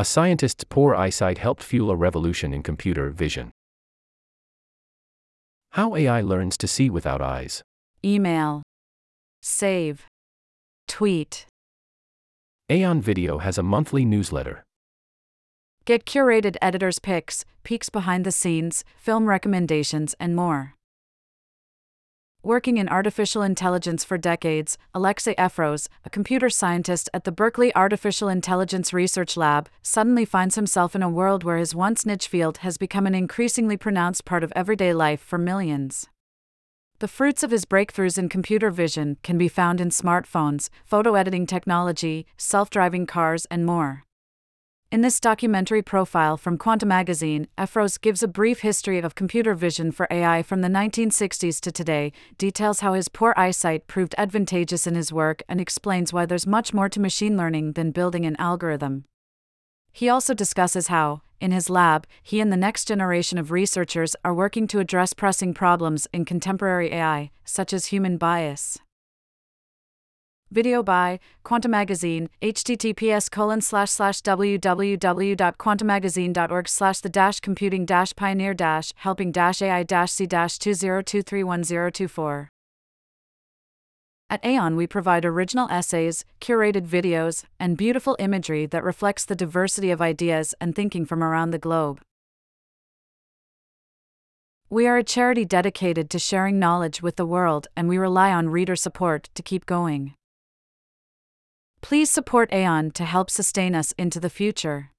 A scientist's poor eyesight helped fuel a revolution in computer vision. How AI learns to see without eyes. Email. Save. Tweet. Aeon Video has a monthly newsletter. Get curated editors' picks, peeks behind the scenes, film recommendations, and more. Working in artificial intelligence for decades, Alexei Efros, a computer scientist at the Berkeley Artificial Intelligence Research Lab, suddenly finds himself in a world where his once niche field has become an increasingly pronounced part of everyday life for millions. The fruits of his breakthroughs in computer vision can be found in smartphones, photo editing technology, self driving cars, and more. In this documentary profile from Quanta Magazine, Efros gives a brief history of computer vision for AI from the 1960s to today, details how his poor eyesight proved advantageous in his work, and explains why there's much more to machine learning than building an algorithm. He also discusses how, in his lab, he and the next generation of researchers are working to address pressing problems in contemporary AI, such as human bias. Video by Quanta Magazine, https colon slash slash www.quantamagazine.org slash the dash computing dash pioneer dash helping dash AI dash C dash 20231024. At Aeon, we provide original essays, curated videos, and beautiful imagery that reflects the diversity of ideas and thinking from around the globe. We are a charity dedicated to sharing knowledge with the world, and we rely on reader support to keep going. Please support Aeon to help sustain us into the future.